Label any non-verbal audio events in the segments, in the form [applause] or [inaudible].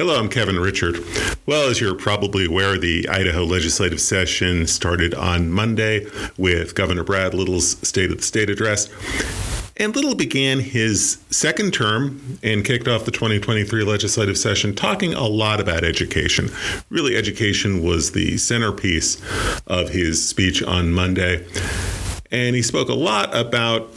Hello, I'm Kevin Richert. Well, as you're probably aware, the Idaho legislative session started on Monday with Governor Brad Little's State of the State address. And Little began his second term and kicked off the 2023 legislative session talking a lot about education. Really, education was the centerpiece of his speech on Monday. And he spoke a lot about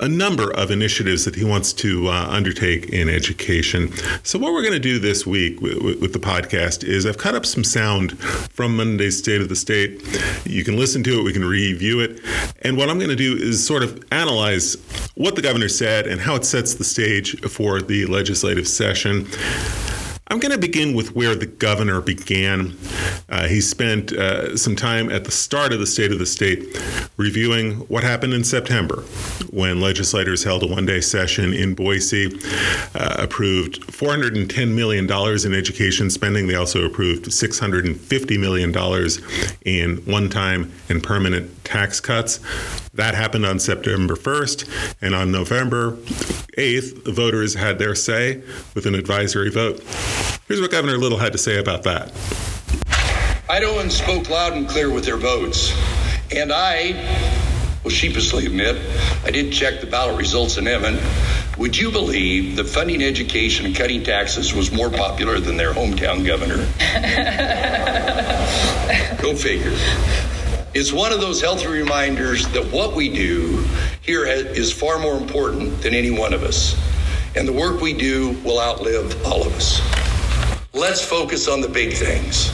a number of initiatives that he wants to uh, undertake in education. So, what we're going to do this week with, with, the podcast is I've cut up some sound from Monday's State of the State. You can listen to it, we can review it. And what I'm going to do is sort of analyze what the governor said and how it sets the stage for the legislative session. I'm going to begin with where the governor began. Uh, he spent uh, some time at the start of the State of the State reviewing what happened in September when legislators held a one day session in Boise, uh, approved $410 million in education spending. They also approved $650 million in one time and permanent tax cuts. That happened on September 1st. And on November 8th, the voters had their say with an advisory vote. Here's what Governor Little had to say about that. Idahoans spoke loud and clear with their votes. And I will sheepishly admit, I did check the ballot results in Emmett. Would you believe that funding education and cutting taxes was more popular than their hometown governor? [laughs] Go figure. It's one of those healthy reminders that what we do here is far more important than any one of us. And the work we do will outlive all of us. Let's focus on the big things.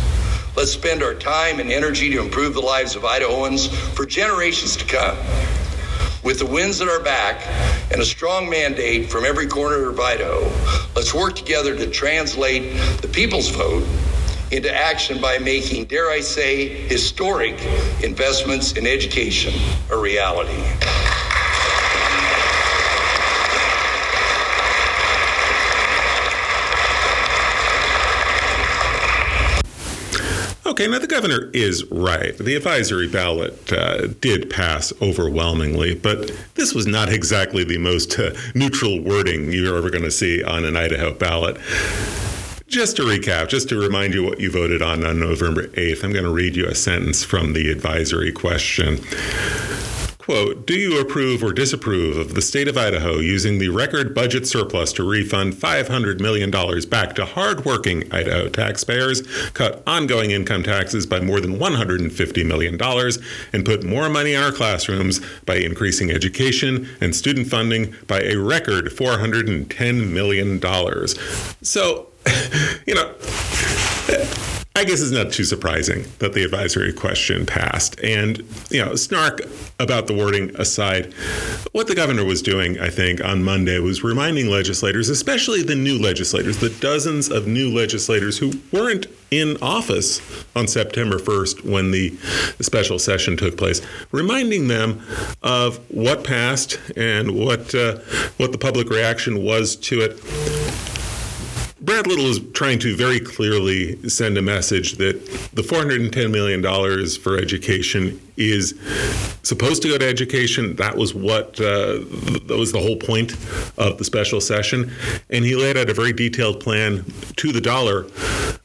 Let's spend our time and energy to improve the lives of Idahoans for generations to come. With the winds at our back and a strong mandate from every corner of Idaho, let's work together to translate the people's vote into action by making, dare I say, historic investments in education a reality. Okay, now the governor is right. The advisory ballot uh, did pass overwhelmingly, but this was not exactly the most uh, neutral wording you're ever going to see on an Idaho ballot. Just to recap, just to remind you what you voted on on November 8th, I'm going to read you a sentence from the advisory question. Quote, do you approve or disapprove of the state of Idaho using the record budget surplus to refund $500 million back to hardworking Idaho taxpayers, cut ongoing income taxes by more than $150 million, and put more money in our classrooms by increasing education and student funding by a record $410 million? So, [laughs] you know, I guess it's not too surprising that the advisory question passed. And, you know, snark about the wording aside, what the governor was doing, I think, on Monday was reminding legislators, especially the new legislators, the dozens of new legislators who weren't in office on September 1st when the special session took place, reminding them of what passed and what uh, what the public reaction was to it Brad Little is trying to very clearly send a message that the $410 million for education is supposed to go to education. That was what uh, that was the whole point of the special session, and he laid out a very detailed plan to the dollar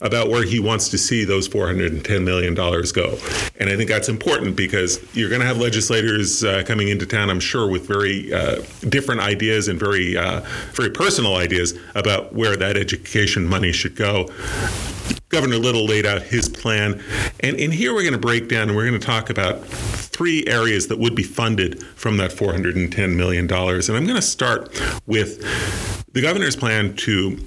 about where he wants to see those 410 million dollars go. And I think that's important because you're going to have legislators uh, coming into town, I'm sure, with very uh, different ideas and very uh, very personal ideas about where that education money should go. Governor Little laid out his plan. And in here, we're going to break down and we're going to talk about three areas that would be funded from that $410 million. And I'm going to start with the governor's plan to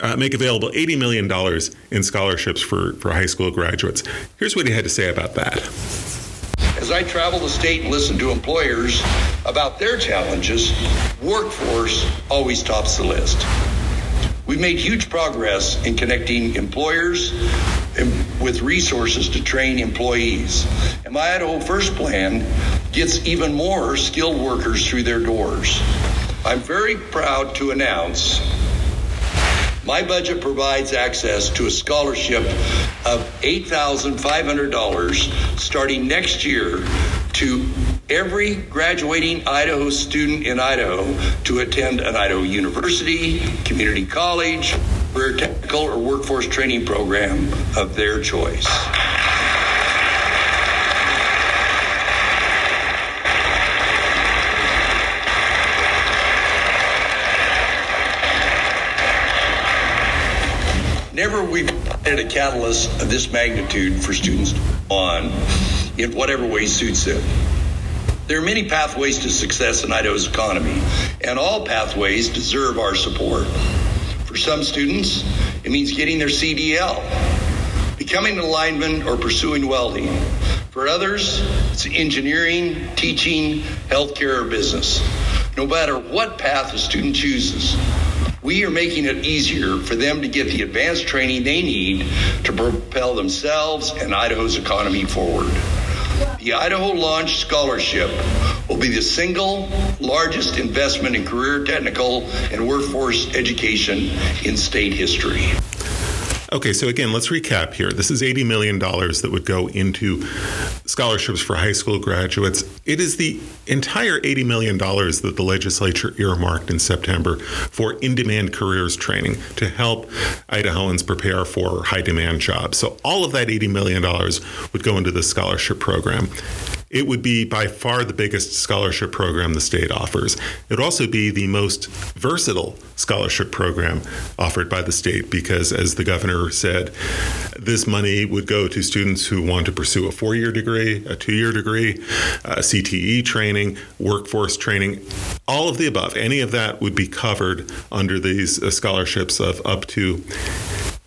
uh, make available $80 million in scholarships for, for high school graduates. Here's what he had to say about that. As I travel the state and listen to employers about their challenges, workforce always tops the list. We've made huge progress in connecting employers with resources to train employees. And my Idaho First plan gets even more skilled workers through their doors. I'm very proud to announce my budget provides access to a scholarship of $8,500 starting next year to every graduating Idaho student in Idaho to attend an Idaho university, community college, career technical, or workforce training program of their choice. Never we've had a catalyst of this magnitude for students on in whatever way suits them. There are many pathways to success in Idaho's economy, and all pathways deserve our support. For some students, it means getting their CDL, becoming an lineman, or pursuing welding. For others, it's engineering, teaching, healthcare, or business. No matter what path a student chooses, we are making it easier for them to get the advanced training they need to propel themselves and Idaho's economy forward. The Idaho Launch Scholarship will be the single largest investment in career technical and workforce education in state history. Okay, so again, let's recap here. This is $80 million that would go into scholarships for high school graduates. It is the entire $80 million that the legislature earmarked in September for in demand careers training to help Idahoans prepare for high demand jobs. So all of that $80 million would go into the scholarship program. It would be by far the biggest scholarship program the state offers. It would also be the most versatile scholarship program offered by the state because, as the governor said, this money would go to students who want to pursue a four year degree, a two year degree, CTE training, workforce training, all of the above. Any of that would be covered under these uh, scholarships of up to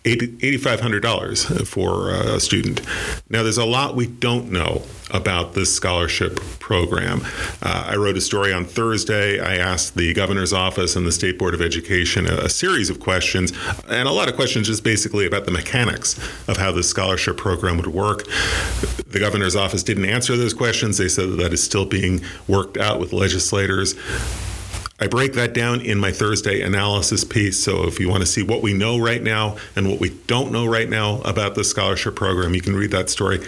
$8,500 for a student. Now, there's a lot we don't know about this scholarship program. Uh, I wrote a story on Thursday. I asked the governor's office and the State Board of Education a, a, series of questions, and a lot of questions just basically about the mechanics of how this scholarship program would work. The governor's office didn't answer those questions. They said that, that is still being worked out with legislators. I break that down in my Thursday analysis piece. So if you want to see what we know right now and what we don't know right now about the scholarship program, you can read that story.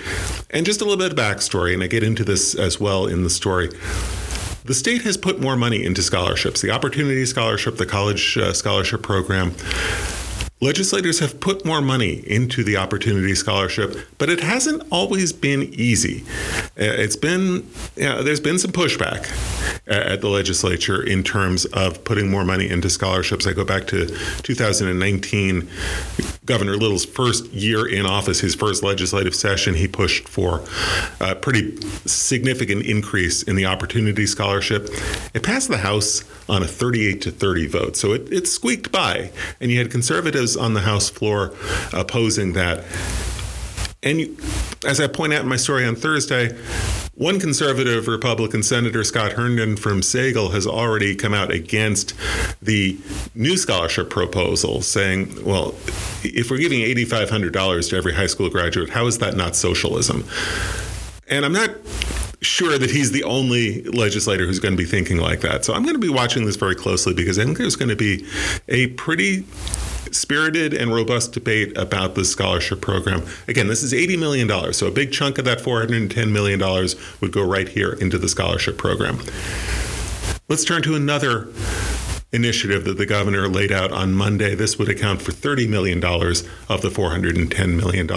And just a little bit of backstory, and I get into this as well in the story. The state has put more money into scholarships, the Opportunity Scholarship, the College uh, Scholarship Program. Legislators have put more money into the Opportunity Scholarship, but it hasn't always been easy. Uh, it's been, you know, there's been some pushback at the legislature in terms of putting more money into scholarships. I go back to 2019, Governor Little's first year in office, his first legislative session, he pushed for a pretty significant increase in the Opportunity Scholarship. It passed the House on a 38 to 30 vote, so it, it squeaked by, and you had conservatives on the House floor opposing that. And you, as I point out in my story on Thursday, one conservative Republican Senator Scott Herndon from Sagle has already come out against the new scholarship proposal, saying, well, if we're giving $8,500 to every high school graduate, how is that not socialism? And I'm not sure that he's the only legislator who's going to be thinking like that. So I'm going to be watching this very closely because I think there's going to be a pretty spirited and robust debate about the scholarship program. Again, this is $80 million, so a big chunk of that $410 million would go right here into the scholarship program. Let's turn to another initiative that the governor laid out on Monday. This would account for $30 million of the $410 million.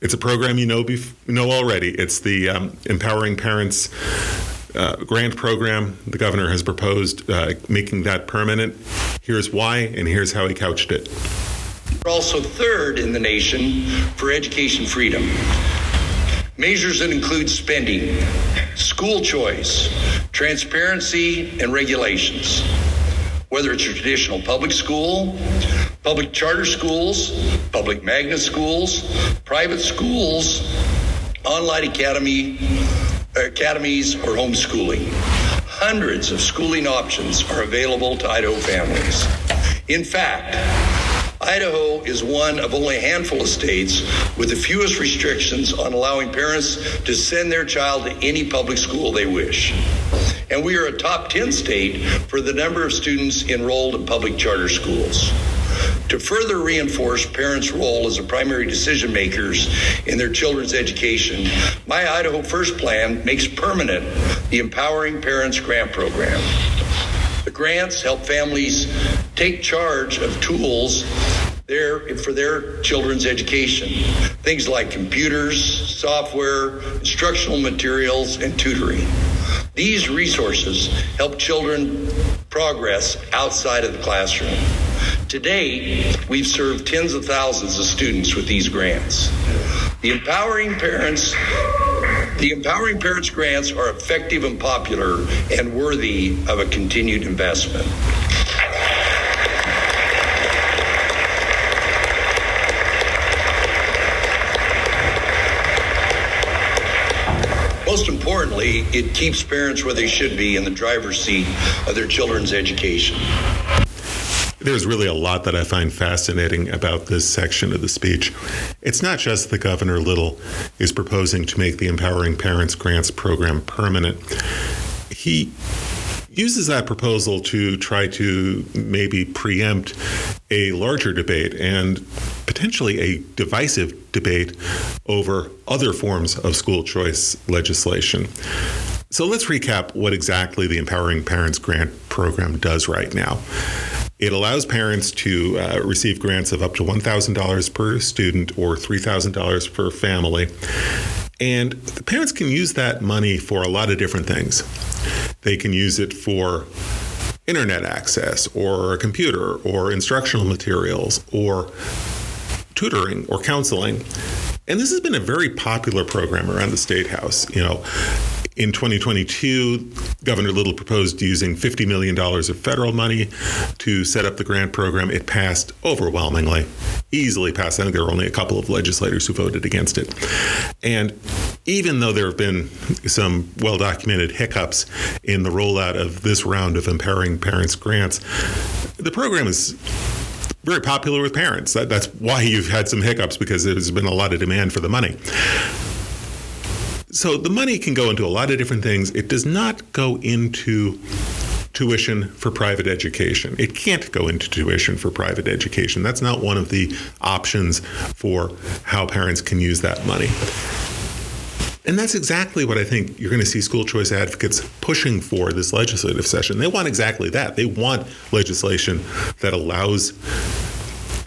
It's a program you know, know already. It's the um, Empowering Parents uh, grant program. The governor has proposed uh, making that permanent. Here's why, and here's how he couched it. We're also third in the nation for education freedom. Measures that include spending, school choice, transparency, and regulations. Whether it's your traditional public school, public charter schools, public magnet schools, private schools, online academy, academies, or homeschooling. Hundreds of schooling options are available to Idaho families. In fact, Idaho is one of only a handful of states with the fewest restrictions on allowing parents to send their child to any public school they wish. And we are a top 10 state for the number of students enrolled in public charter schools. To further reinforce parents' role as the primary decision makers in their children's education, my Idaho First plan makes permanent the Empowering Parents Grant Program. The grants help families take charge of tools there for their children's education. Things like computers, software, instructional materials, and tutoring. These resources help children progress outside of the classroom. To date, we've served tens of thousands of students with these grants. The empowering parents the Empowering Parents grants are effective and popular and worthy of a continued investment. Most importantly, it keeps parents where they should be in the driver's seat of their children's education. There's really a lot that I find fascinating about this section of the speech. It's not just that Governor Little is proposing to make the Empowering Parents Grants program permanent. He uses that proposal to try to maybe preempt a larger debate and potentially a divisive debate over other forms of school choice legislation. So let's recap what exactly the Empowering Parents Grant Program does right now. It allows parents to uh, receive grants of up to $1,000 per student or $3,000 per family. And the parents can use that money for a lot of different things. They can use it for internet access or a computer or instructional materials or tutoring or counseling. And this has been a very popular program around the state house. You know, in 2022, Governor Little proposed using $50 million of federal money to set up the grant program. It passed overwhelmingly, easily passed. I think there were only a couple of legislators who voted against it. And even though there have been some well documented hiccups in the rollout of this round of empowering parents grants, the program is very popular with parents. That, that's why you've had some hiccups because there's been a lot of demand for the money. So the money can go into a lot of different things. It does not go into tuition for private education. It can't go into tuition for private education. That's not one of the options for how parents can use that money. And that's exactly what I think you're going to see school choice advocates pushing for this legislative session. They want exactly that. They want legislation that allows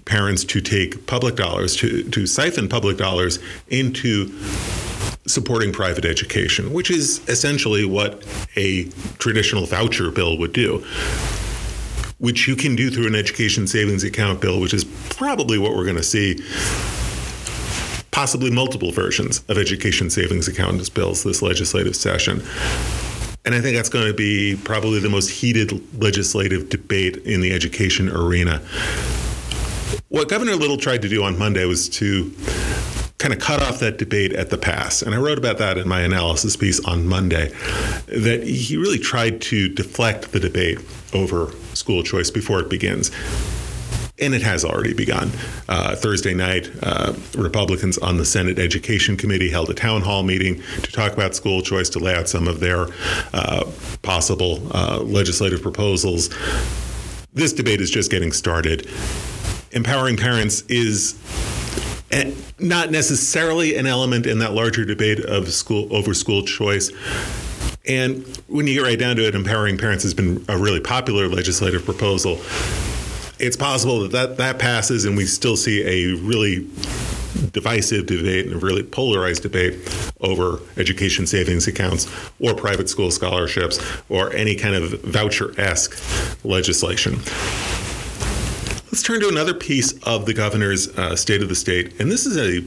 parents to take public dollars, to, to siphon public dollars into supporting private education, which is essentially what a traditional voucher bill would do. Which you can do through an education savings account bill, which is probably what we're going to see possibly multiple versions of education savings account bills this legislative session. And I think that's going to be probably the most heated legislative debate in the education arena. What Governor Little tried to do on Monday was to kind of cut off that debate at the pass. And I wrote about that in my analysis piece on Monday, that he really tried to deflect the debate over school choice before it begins. And it has already begun. Uh, Thursday night, uh, Republicans on the Senate Education Committee held a town hall meeting to talk about school choice, to lay out some of their uh, possible uh, legislative proposals. This debate is just getting started. Empowering parents is Eh, not necessarily an element in that larger debate of school over school choice. And when you get right down to it, empowering parents has been a really popular legislative proposal. It's possible that that, that passes and we still see a really divisive debate and a really polarized debate over education savings accounts or private school scholarships or any kind of voucher esque legislation. Let's turn to another piece of the governor's uh, State of the State, and this is a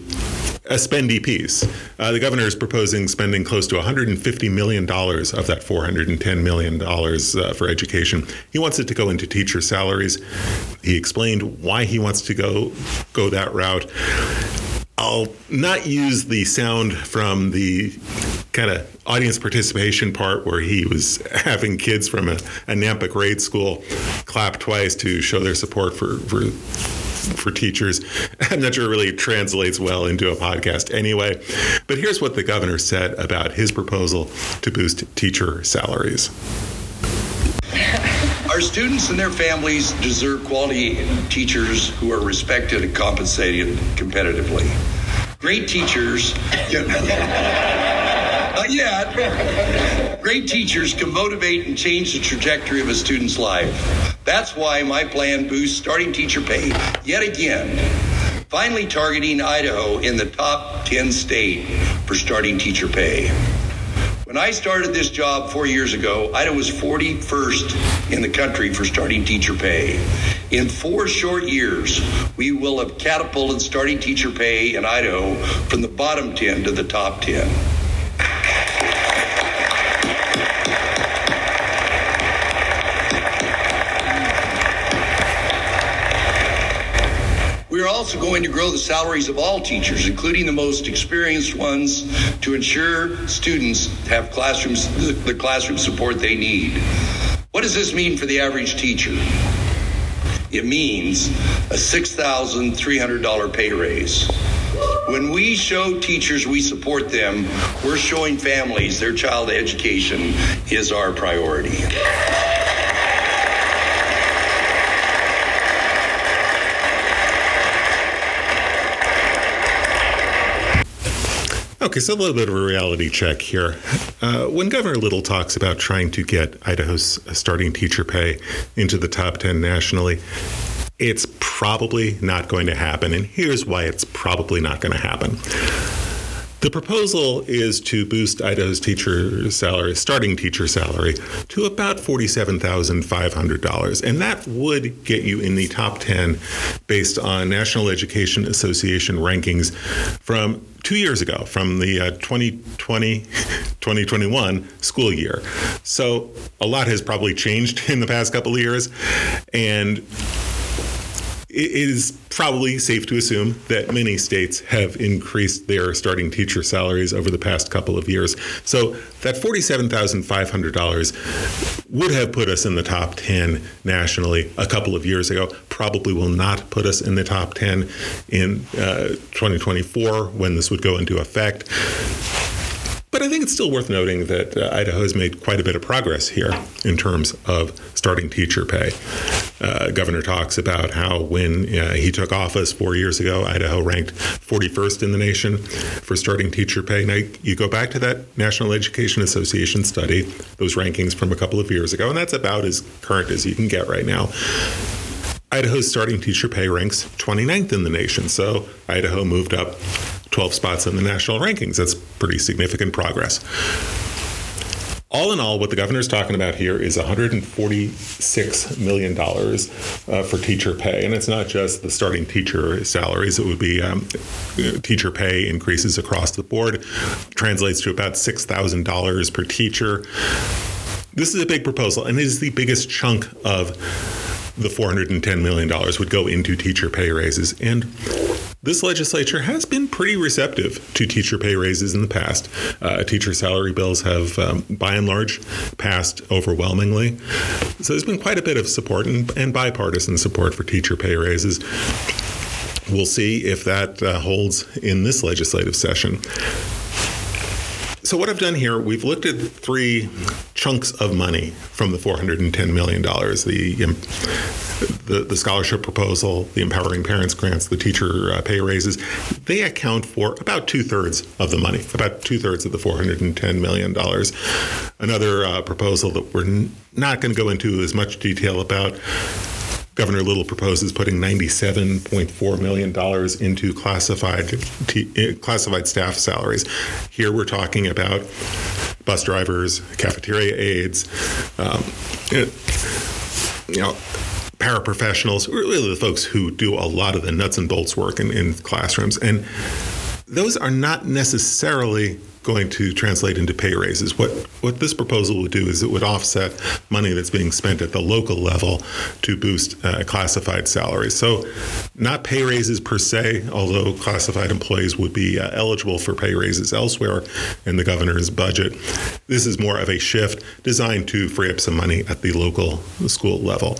a spendy piece. Uh, the governor is proposing spending close to $150 million of that $410 million uh, for education. He wants it to go into teacher salaries. He explained why he wants to go go that route. I'll not use the sound from the kind of audience participation part where he was [laughs] having kids from a, a Nampa grade school clap twice to show their support for, for for teachers. [laughs] I'm not sure it really translates well into a podcast anyway. But here's what the governor said about his proposal to boost teacher salaries. Our students and their families deserve quality teachers who are respected and compensated competitively. Great teachers, [laughs] not yet. Great teachers can motivate and change the trajectory of a student's life. That's why my plan boosts starting teacher pay yet again finally targeting Idaho in the top 10 state for starting teacher pay. When I started this job four years ago, Idaho was 41st in the country for starting teacher pay. In four short years, we will have catapulted starting teacher pay in Idaho from the bottom 10 to the top 10. We are also going to grow the salaries of all teachers, including the most experienced ones, to ensure students have classrooms the classroom support they need. What does this mean for the average teacher? It means a $6,300 pay raise. When we show teachers we support them, we're showing families their child education is our priority. Okay, so a little bit of a reality check here. Uh, when Governor Little talks about trying to get Idaho's starting teacher pay into the top 10 nationally, it's probably not going to happen. And here's why it's probably not going to happen. The proposal is to boost Idaho's teacher salary, starting teacher salary, to about $47,500. And that would get you in the top 10 based on National Education Association rankings from two years ago, from the uh, 2020 2021 school year. So a lot has probably changed [laughs] in the past couple of years. And it is probably safe to assume that many states have increased their starting teacher salaries over the past couple of years. So that $47,500 would have put us in the top 10 nationally a couple of years ago, probably will not put us in the top 10 in uh, 2024 when this would go into effect. But I think it's still worth noting that uh, Idaho has made quite a bit of progress here in terms of starting teacher pay. Uh, Governor talks about how when uh, he took office four years ago, Idaho ranked 41st in the nation for starting teacher pay. Now, you go back to that National Education Association study, those rankings from a couple of years ago, and that's about as current as you can get right now. Idaho's starting teacher pay ranks 29th in the nation. So Idaho moved up 12 spots in the national rankings. That's pretty significant progress. All in all, what the governor is talking about here is $146 million uh, for teacher pay. And it's not just the starting teacher salaries, it would be um, teacher pay increases across the board, translates to about $6,000 per teacher. This is a big proposal, and it is the biggest chunk of the $410 million would go into teacher pay raises. And this legislature has been pretty receptive to teacher pay raises in the past. Uh, teacher salary bills have, um, by and large, passed overwhelmingly. So there's been quite a bit of support and, and bipartisan support for teacher pay raises. We'll see if that uh, holds in this legislative session. So what I've done here, we've looked at three chunks of money from the 410 million dollars: the, um, the the scholarship proposal, the empowering parents grants, the teacher uh, pay raises. They account for about two thirds of the money, about two thirds of the 410 million dollars. Another uh, proposal that we're n- not going to go into as much detail about Governor Little proposes putting $97.4 million into classified t- eh, classified staff salaries. Here we're talking about bus drivers, cafeteria aides, um, you know, paraprofessionals, really the folks who do a lot of the nuts and bolts work in, in classrooms. And those are not necessarily going to translate into pay raises. What what this proposal would do is it would offset money that's being spent at the local level to boost uh, classified salaries. So, not pay raises per se, although classified employees would be uh, eligible for pay raises elsewhere in the governor's budget. This is more of a shift designed to free up some money at the local school level.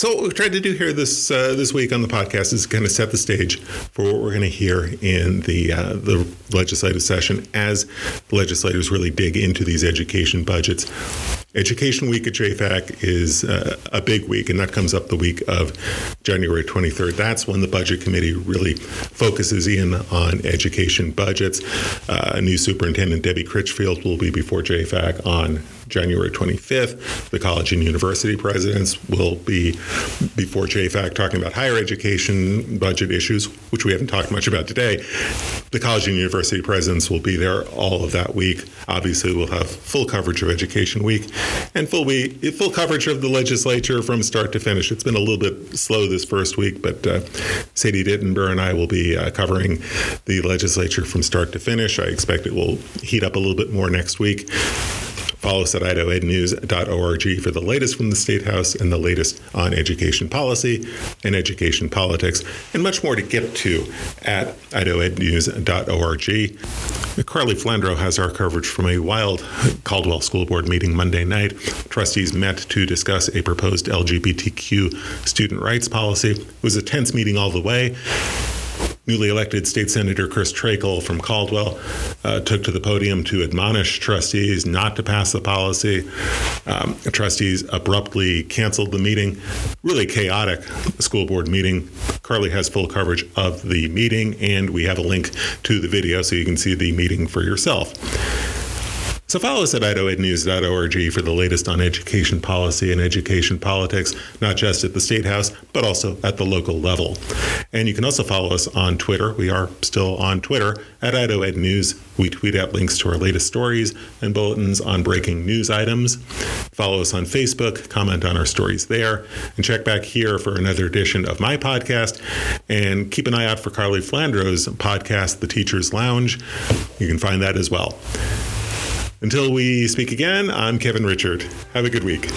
So what we've tried to do here this uh, this week on the podcast is kind of set the stage for what we're going to hear in the uh, the legislative session as legislators really dig into these education budgets. Education Week at JFAC is uh, a big week, and that comes up the week of January 23rd. That's when the Budget Committee really focuses in on education budgets. Uh, new superintendent Debbie Critchfield will be before JFAC on January 25th. The college and university presidents will be before JFAC talking about higher education budget issues, which we haven't talked much about today. The college and university presidents will be there all of that week. Obviously, we'll have full coverage of Education Week and full week, full coverage of the legislature from start to finish. It's been a little bit slow this first week, but uh, Sadie Dittenber and I will be uh, covering the legislature from start to finish. I expect it will heat up a little bit more next week. Follow us at idahoednews.org for the latest from the State House and the latest on education policy and education politics, and much more to get to at idahoednews.org. Carly Flandro has our coverage from a wild Caldwell School Board meeting Monday night. Trustees met to discuss a proposed LGBTQ student rights policy. It was a tense meeting all the way newly elected State Senator Chris Trakel from Caldwell uh, took to the podium to admonish trustees not to pass the policy. Um, trustees abruptly canceled the meeting. Really chaotic school board meeting. Carly has full coverage of the meeting, and we have a link to the video so you can see the meeting for yourself. So follow us at idahoednews.org for the latest on education policy and education politics, not just at the State House, but also at the local level. And you can also follow us on Twitter. We are still on Twitter at idahoednews. We tweet out links to our latest stories and bulletins on breaking news items. Follow us on Facebook, comment on our stories there, and check back here for another edition of my podcast. And keep an eye out for Carly Flandro's podcast, The Teacher's Lounge. You can find that as well. Until we speak again, I'm Kevin Richert. Have a good week.